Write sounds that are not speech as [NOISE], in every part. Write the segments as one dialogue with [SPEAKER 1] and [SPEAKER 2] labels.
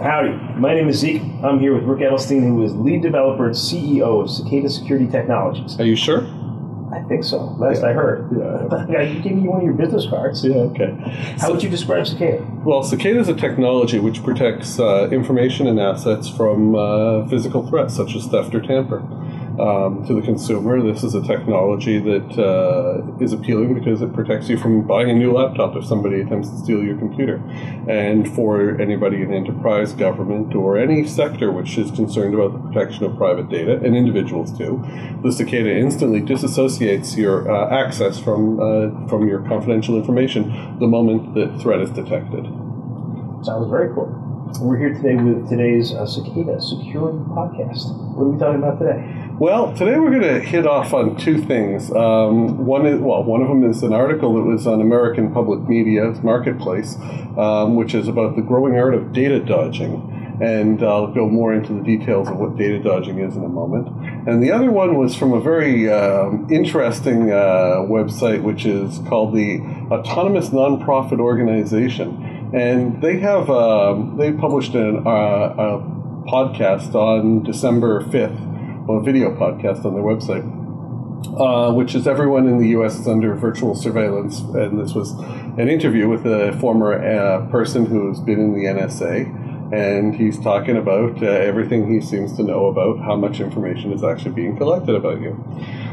[SPEAKER 1] Howdy, my name is Zeke. I'm here with Ryk Edelstein, who is lead developer and CEO of Cicada Security Technologies.
[SPEAKER 2] Are you sure?
[SPEAKER 1] I think so. Last
[SPEAKER 2] Yeah.
[SPEAKER 1] I heard.
[SPEAKER 2] Yeah.
[SPEAKER 1] Yeah, [LAUGHS] you gave me one of your business cards.
[SPEAKER 2] Yeah, okay.
[SPEAKER 1] How would you describe Cicada?
[SPEAKER 2] Well, Cicada is a technology which protects uh, information and assets from uh, physical threats such as theft or tamper. Um, to the consumer, this is a technology that uh, is appealing because it protects you from buying a new laptop if somebody attempts to steal your computer. And for anybody in enterprise, government, or any sector which is concerned about the protection of private data, and individuals too, the Cicada instantly disassociates your uh, access from, uh, from your confidential information the moment that threat is detected.
[SPEAKER 1] Sounds very cool. We're here today with today's uh, Cicada Security Podcast. What are we talking about today?
[SPEAKER 2] Well, today we're going to hit off on two things. Um, one is well, one of them is an article that was on American Public Media's Marketplace, um, which is about the growing art of data dodging, and I'll go more into the details of what data dodging is in a moment. And the other one was from a very um, interesting uh, website, which is called the Autonomous Nonprofit Organization, and they have um, they published an, uh, a podcast on December fifth well, a video podcast on their website, uh, which is everyone in the U.S. is under virtual surveillance. And this was an interview with a former uh, person who's been in the NSA, and he's talking about uh, everything he seems to know about how much information is actually being collected about you.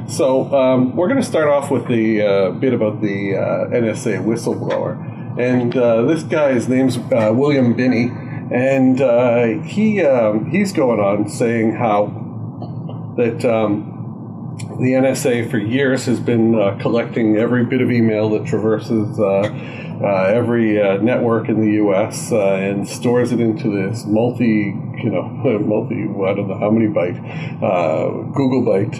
[SPEAKER 2] So um, we're going to start off with the uh, bit about the uh, NSA whistleblower, and uh, this guy's name's uh, William Binney, and uh, he um, he's going on saying how that um, the NSA for years has been uh, collecting every bit of email that traverses uh, uh, every network in the U.S. And stores it into this multi, you know, [LAUGHS] multi, I don't know how many byte, Google byte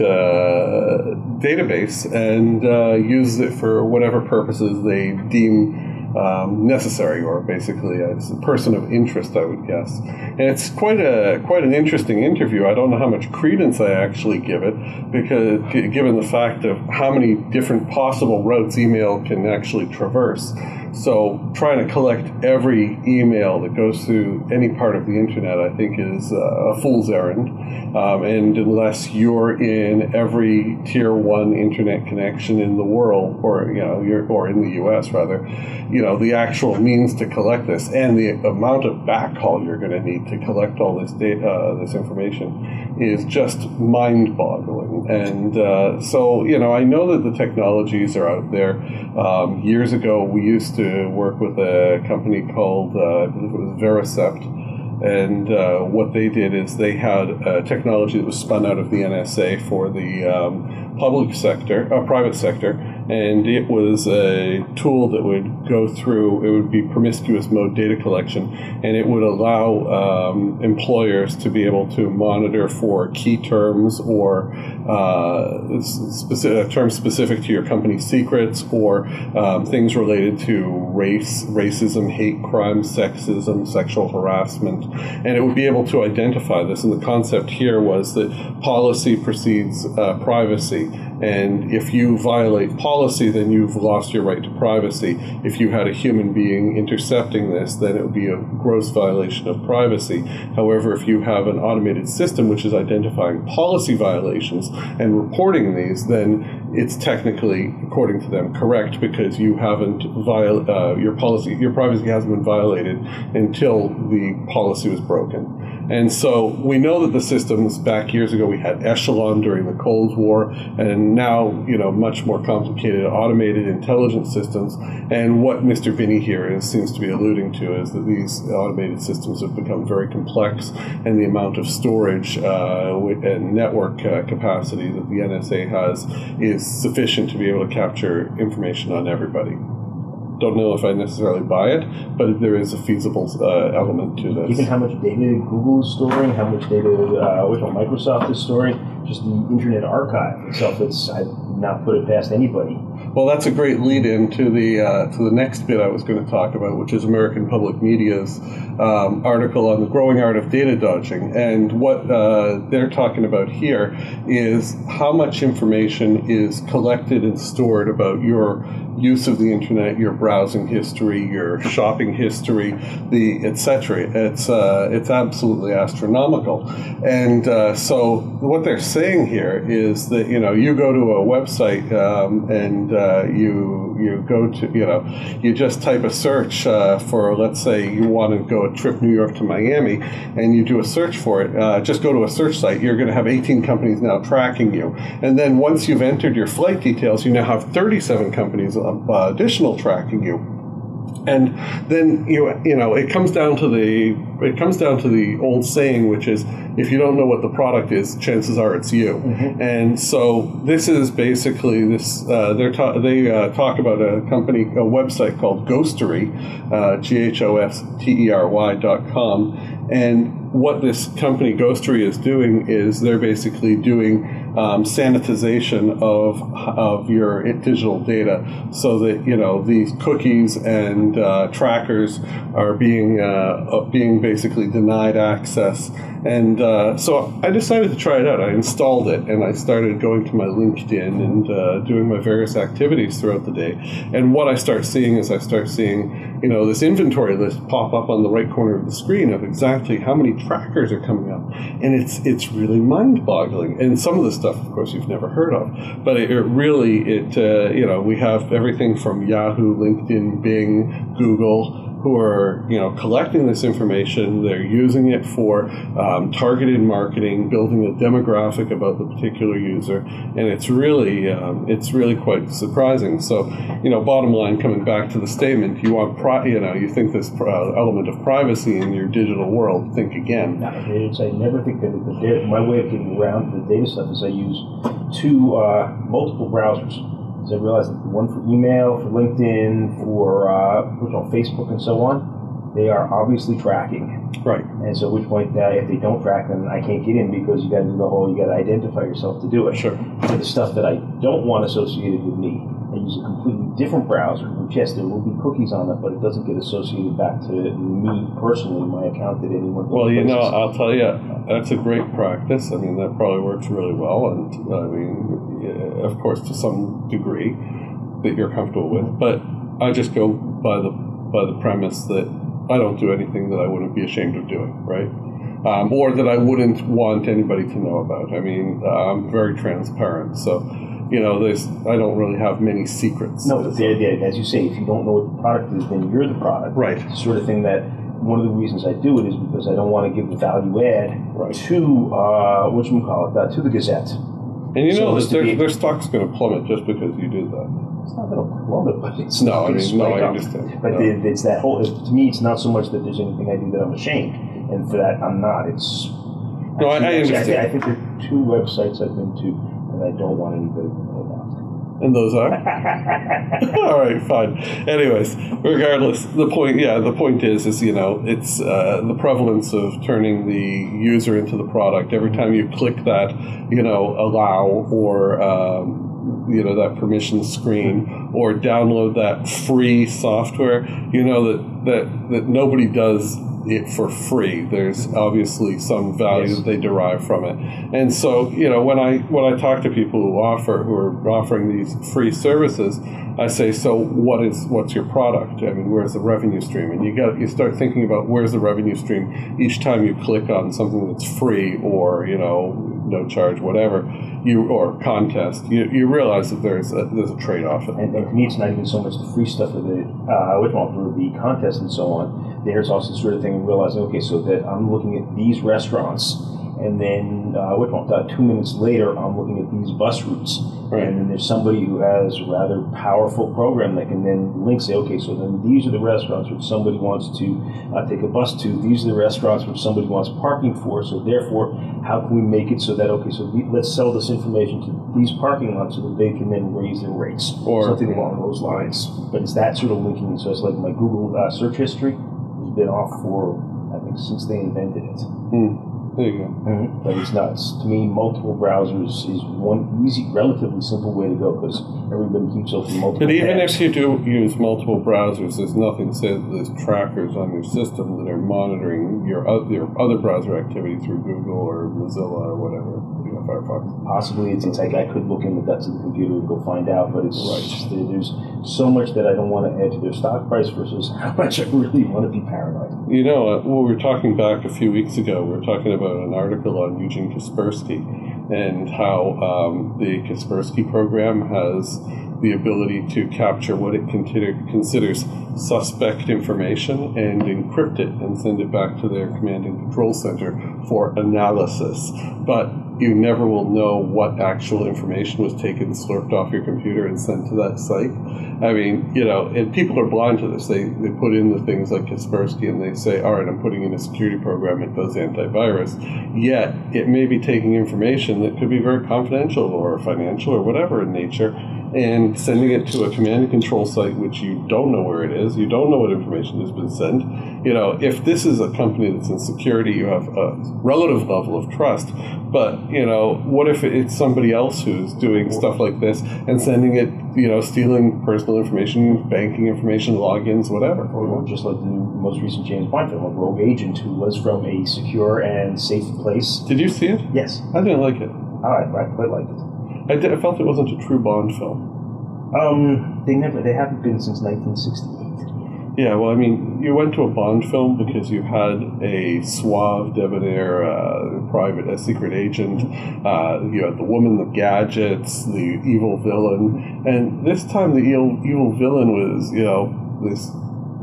[SPEAKER 2] database, and uses it for whatever purposes they deem um, necessary, or basically as a person of interest, I would guess. And it's quite a quite an interesting interview. I don't know how much credence I actually give it, because given the fact of how many different possible routes email can actually traverse. So trying to collect every email that goes through any part of the internet, I think, is uh, a fool's errand. Um, and unless you're in every tier one internet connection in the world, or you know, you're, or in the U.S. rather, you know, the actual means to collect this and the amount of backhaul you're going to need to collect all this data, uh, this information, is just mind-boggling. And uh, so, you know, I know that the technologies are out there. Um, years ago, we used to work with a company called, uh, I believe it was Vericept and uh, what they did is they had a technology that was spun out of the NSA for the um, public sector, uh, private sector, and it was a tool that would go through. It would be promiscuous mode data collection, and it would allow um, employers to be able to monitor for key terms or uh, specific terms specific to your company's secrets or um, things related to race, racism, hate crime, sexism, sexual harassment, and it would be able to identify this. And the concept here was that policy precedes uh, privacy. And if you violate policy, then you've lost your right to privacy. If you had a human being intercepting this, then it would be a gross violation of privacy. However, if you have an automated system which is identifying policy violations and reporting these, then it's technically, according to them, correct because you haven't viol- uh, your policy, your privacy hasn't been violated until the policy was broken. And so we know that the systems back years ago we had Echelon during the Cold War, and now you know much more complicated automated intelligence systems. And what Mr. Binney here is seems to be alluding to is that these automated systems have become very complex, and the amount of storage uh, and network uh, capacity that the NSA has is sufficient to be able to capture information on everybody don't know if I necessarily buy it, but there is a feasible uh, element to this.
[SPEAKER 1] Even how much data Google is storing, how much data uh, which Microsoft is storing, just the Internet Archive itself. It's I would not put it past anybody
[SPEAKER 2] Well, that's a great lead in to the uh, to the next bit I was going to talk about, which is American Public Media's um, article on the growing art of data dodging. And what uh, they're talking about here is how much information is collected and stored about your use of the internet, your browsing history, your shopping history, the etc. It's uh, it's absolutely astronomical, and uh, so what they're saying here is that you know you go to a website um, and uh, you you go to you know you just type a search uh, for let's say you want to go a trip New York to Miami, and you do a search for it. Uh, just go to a search site. You're going to have 18 companies now tracking you, and then once you've entered your flight details, you now have 37 companies uh, additional tracking you and then you you know it comes down to the it comes down to the old saying which is if you don't know what the product is chances are it's you mm-hmm. and so this is basically this uh, they ta- they uh, talk about a company a website called ghostery uh, g-h-o-s-t-e-r-y dot com and what this company Ghostery is doing is they're basically doing um, sanitization of of your digital data, so that you know these cookies and uh, trackers are being uh, being basically denied access and uh, so I decided to try it out. I installed it and I started going to my LinkedIn and uh, doing my various activities throughout the day. And what I start seeing is I start seeing, you know, this inventory list pop up on the right corner of the screen of exactly how many trackers are coming up, and it's it's really mind-boggling. And some of the stuff, of course, you've never heard of, but it, it really it uh, you know we have everything from Yahoo, LinkedIn, Bing, Google who are you know collecting this information. They're using it for um, targeted marketing, building a demographic about the particular user, and it's really um, it's really quite surprising. So, you know, bottom line, coming back to the statement, you want pri- you know you think this uh, element of privacy in your digital world. Think again.
[SPEAKER 1] No, I never think that the data, my way of getting around the data stuff is I use two uh, multiple browsers because I realized that the one for email, for LinkedIn, for uh, on Facebook, and so on, they are obviously tracking.
[SPEAKER 2] Right.
[SPEAKER 1] And so, at which point, uh, if they don't track them, I can't get in because you got to do the whole, you got to identify yourself to do it.
[SPEAKER 2] Sure.
[SPEAKER 1] For the stuff that I don't want associated with me, I use a completely different browser, which yes, there will be cookies on it, but it doesn't get associated back to me personally, my account that anyone.
[SPEAKER 2] Well, you know, I'll tell you, that's a great practice. I mean, that probably works really well, and I mean, of course, to some degree that you're comfortable with. But I just go by the by the premise that I don't do anything that I wouldn't be ashamed of doing, right? Um, or that I wouldn't want anybody to know about. I mean, I'm very transparent, so you know, there's I don't really have many secrets.
[SPEAKER 1] No, but as you say, if you don't know what the product is, then you're the product.
[SPEAKER 2] Right.
[SPEAKER 1] The sort of thing that one of the reasons I do it is because I don't want to give the value add right. to uh, what you call it, uh, to the Gazette.
[SPEAKER 2] And you know, so their, their stock's going to plummet just because you do that.
[SPEAKER 1] It's not going to plummet, but it's
[SPEAKER 2] no. I mean, no, I understand.
[SPEAKER 1] But
[SPEAKER 2] no.
[SPEAKER 1] it's that whole. to me, it's not so much that there's anything I do that I'm ashamed, and for that I'm not. It's
[SPEAKER 2] no, I, I understand.
[SPEAKER 1] I, I think there are two websites I've been to and I don't want anybody to know about.
[SPEAKER 2] And those are? [LAUGHS] All right, fine. Anyways, regardless, the point, yeah, the point is, is you know, it's uh, the prevalence of turning the user into the product. Every time you click that, you know, allow or um, you know that permission screen or download that free software, you know that that that nobody does it for free. There's obviously some value yes. that they derive from it. And so, you know, when I when I talk to people who offer who are offering these free services, I say, so what is what's your product? I mean, where's the revenue stream? And you got you start thinking about where's the revenue stream each time you click on something that's free or you know no charge, whatever you or contest. You, you realize that there's a, there's a trade off.
[SPEAKER 1] And, and to me, it's not even so much the free stuff of the uh, through the contest and so on. There's also the sort of thing of realizing, okay, so that I'm looking at these restaurants and then uh, which one? Uh, two minutes later, I'm looking at these bus routes, right. and then there's somebody who has a rather powerful program that can then link, say, okay, so then these are the restaurants which somebody wants to uh, take a bus to. These are the restaurants which somebody wants parking for. So therefore, how can we make it so that okay, so let's sell this information to these parking lots so that they can then raise their rates or something along those lines. But it's that sort of linking. So it's like my Google uh, search history has been off for I think since they invented it.
[SPEAKER 2] Hmm. There you go.
[SPEAKER 1] Mm-hmm. But it's nuts. To me, multiple browsers is one easy, relatively simple way to go because everybody keeps open multiple.
[SPEAKER 2] But even
[SPEAKER 1] tabs.
[SPEAKER 2] if you do use multiple browsers, there's nothing says there's trackers on your system that are monitoring your other, your other browser activity through Google or Mozilla or whatever,
[SPEAKER 1] possibly it's, it's like I could look in the guts of the computer and go find out, but it's just, there- there's so much that I don't want to add to their stock price versus how [LAUGHS] much I really want to be paranoid.
[SPEAKER 2] You know, uh, we were talking back a few weeks ago. We were talking about an article on Eugene Kaspersky and how um, the Kaspersky program has the ability to capture what it consider, considers suspect information and encrypt it and send it back to their command and control center for analysis. But you never will know what actual information was taken, slurped off your computer, and sent to that site. I mean, you know, and people are blind to this. They, they put in the things like Kaspersky and they say, all right, I'm putting in a security program that does antivirus. Yet, it may be taking information that could be very confidential or financial or whatever in nature and sending it to a command and control site which you don't know where it is, you don't know what information has been sent. You know, if this is a company that's in security, you have a relative level of trust. But, you know, what if it's somebody else who's doing stuff like this and sending it, you know, stealing personal information, banking information, logins, whatever?
[SPEAKER 1] Or just like the most recent James Bond film, a rogue agent who was from a secure and safe place.
[SPEAKER 2] Did you see it?
[SPEAKER 1] Yes,
[SPEAKER 2] I didn't like it.
[SPEAKER 1] I, I quite liked it.
[SPEAKER 2] I, did, I felt it wasn't a true Bond film.
[SPEAKER 1] Um, they never, they haven't been since 1968.
[SPEAKER 2] Yeah, well, I mean, you went to a Bond film because you had a suave, debonair, uh, private, a secret agent. Uh, you had the woman, the gadgets, the evil villain, and this time the evil, evil villain was, you know, this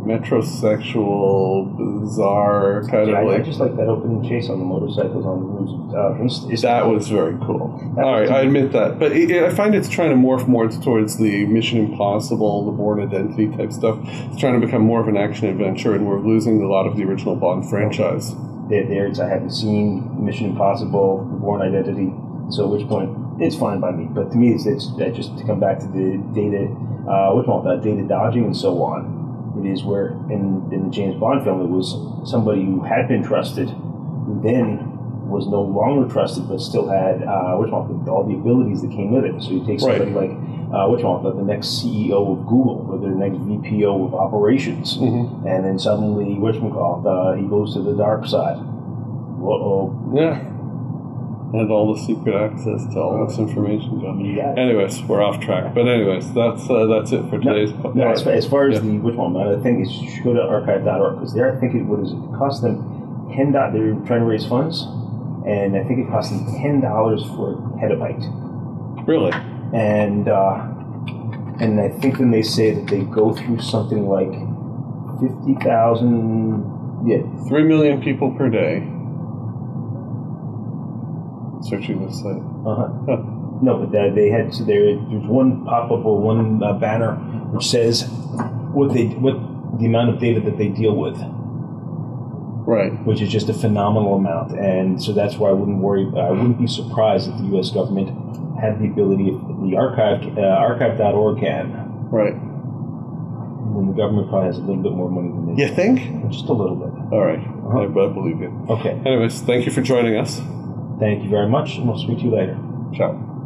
[SPEAKER 2] metrosexual, bizarre kind
[SPEAKER 1] Yeah,
[SPEAKER 2] of
[SPEAKER 1] I, I just like that opening chase on the motorcycles on the roofs. Uh,
[SPEAKER 2] That was very cool. All I admit that, but it, I find it's trying to morph more towards the Mission Impossible, the Bourne Identity type stuff. It's trying to become more of an action adventure, and we're losing a lot of the original Bond franchise.
[SPEAKER 1] there, there's I haven't seen Mission Impossible, The Bourne Identity. So at which point it's fine by me. But to me, it's, it's just to come back to the data, uh, call that data dodging and so on. It is where in in the James Bond film it was somebody who had been trusted, who then was no longer trusted, but still had uh, what all the abilities that came with it. So you take
[SPEAKER 2] Right.
[SPEAKER 1] somebody like uh, what the, the next CEO of Google or the next VPO of operations,
[SPEAKER 2] Mhm.
[SPEAKER 1] and then suddenly what uh, he goes to the dark side. Whoa.
[SPEAKER 2] Yeah. And all the secret access to all this information.
[SPEAKER 1] Yeah.
[SPEAKER 2] Anyways, we're off track. But anyways, that's uh, that's it for today's. po-
[SPEAKER 1] No, as, far- as far as
[SPEAKER 2] Yeah.
[SPEAKER 1] the which one, I think is you should go to archive.org because there I think it what is it cost them ten dollars. They're trying to raise funds, and I think it cost them ten dollars for a petabyte.
[SPEAKER 2] Really?
[SPEAKER 1] And uh, and I think then they say that they go through something like fifty thousand. Yeah,
[SPEAKER 2] Three million people per day searching this site.
[SPEAKER 1] Uh-huh. No, but that they had so there. There's one pop up or one uh, banner which says what they what the amount of data that they deal with,
[SPEAKER 2] Right.
[SPEAKER 1] which is just a phenomenal amount, and so that's why I wouldn't worry. I wouldn't be surprised if the U.S. government had the ability, if the archive uh, archive.org can,
[SPEAKER 2] Right.
[SPEAKER 1] then the government probably has a little bit more money than they.
[SPEAKER 2] You think?
[SPEAKER 1] just a little bit.
[SPEAKER 2] All right.
[SPEAKER 1] Uh-huh.
[SPEAKER 2] I, I believe you.
[SPEAKER 1] Okay,
[SPEAKER 2] Anyways, thank you for joining us.
[SPEAKER 1] Thank you very much, and we'll speak to you later.
[SPEAKER 2] Ciao.